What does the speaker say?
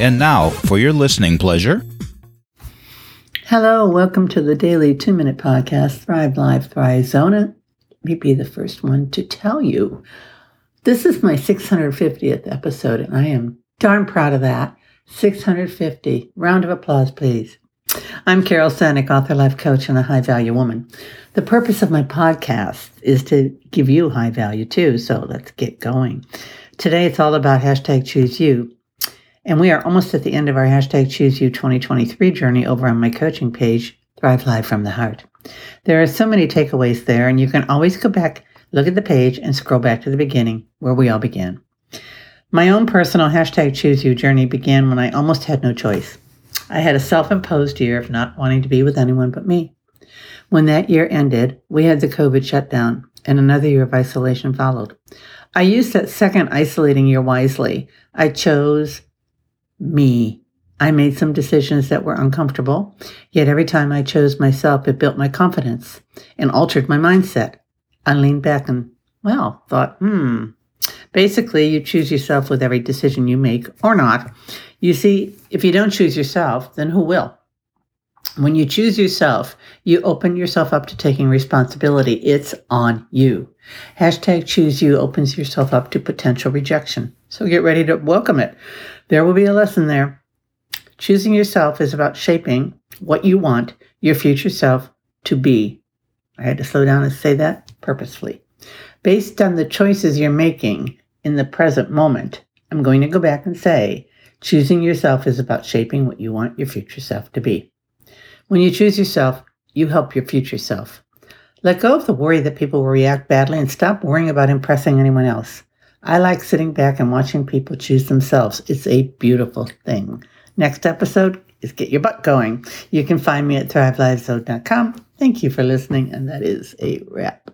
And now, for your listening pleasure. Hello, welcome to the daily two minute podcast, Thrive Live, Thrive Zona. Me be the first one to tell you. This is my 650th episode, and I am darn proud of that. 650. Round of applause, please. I'm Carol Sanick, author, life coach, and a high value woman. The purpose of my podcast is to give you high value too, so let's get going. Today it's all about hashtag choose you. And we are almost at the end of our hashtag choose you 2023 journey over on my coaching page, Thrive Live from the Heart. There are so many takeaways there, and you can always go back, look at the page, and scroll back to the beginning where we all began. My own personal hashtag choose you journey began when I almost had no choice. I had a self imposed year of not wanting to be with anyone but me. When that year ended, we had the COVID shutdown, and another year of isolation followed. I used that second isolating year wisely. I chose me. I made some decisions that were uncomfortable, yet every time I chose myself, it built my confidence and altered my mindset. I leaned back and, well, thought, hmm. Basically, you choose yourself with every decision you make or not. You see, if you don't choose yourself, then who will? When you choose yourself, you open yourself up to taking responsibility. It's on you. Hashtag choose you opens yourself up to potential rejection. So get ready to welcome it. There will be a lesson there. Choosing yourself is about shaping what you want your future self to be. I had to slow down and say that purposefully. Based on the choices you're making in the present moment, I'm going to go back and say choosing yourself is about shaping what you want your future self to be. When you choose yourself, you help your future self. Let go of the worry that people will react badly and stop worrying about impressing anyone else. I like sitting back and watching people choose themselves. It's a beautiful thing. Next episode is Get Your Butt Going. You can find me at thrivelivezone.com. Thank you for listening, and that is a wrap.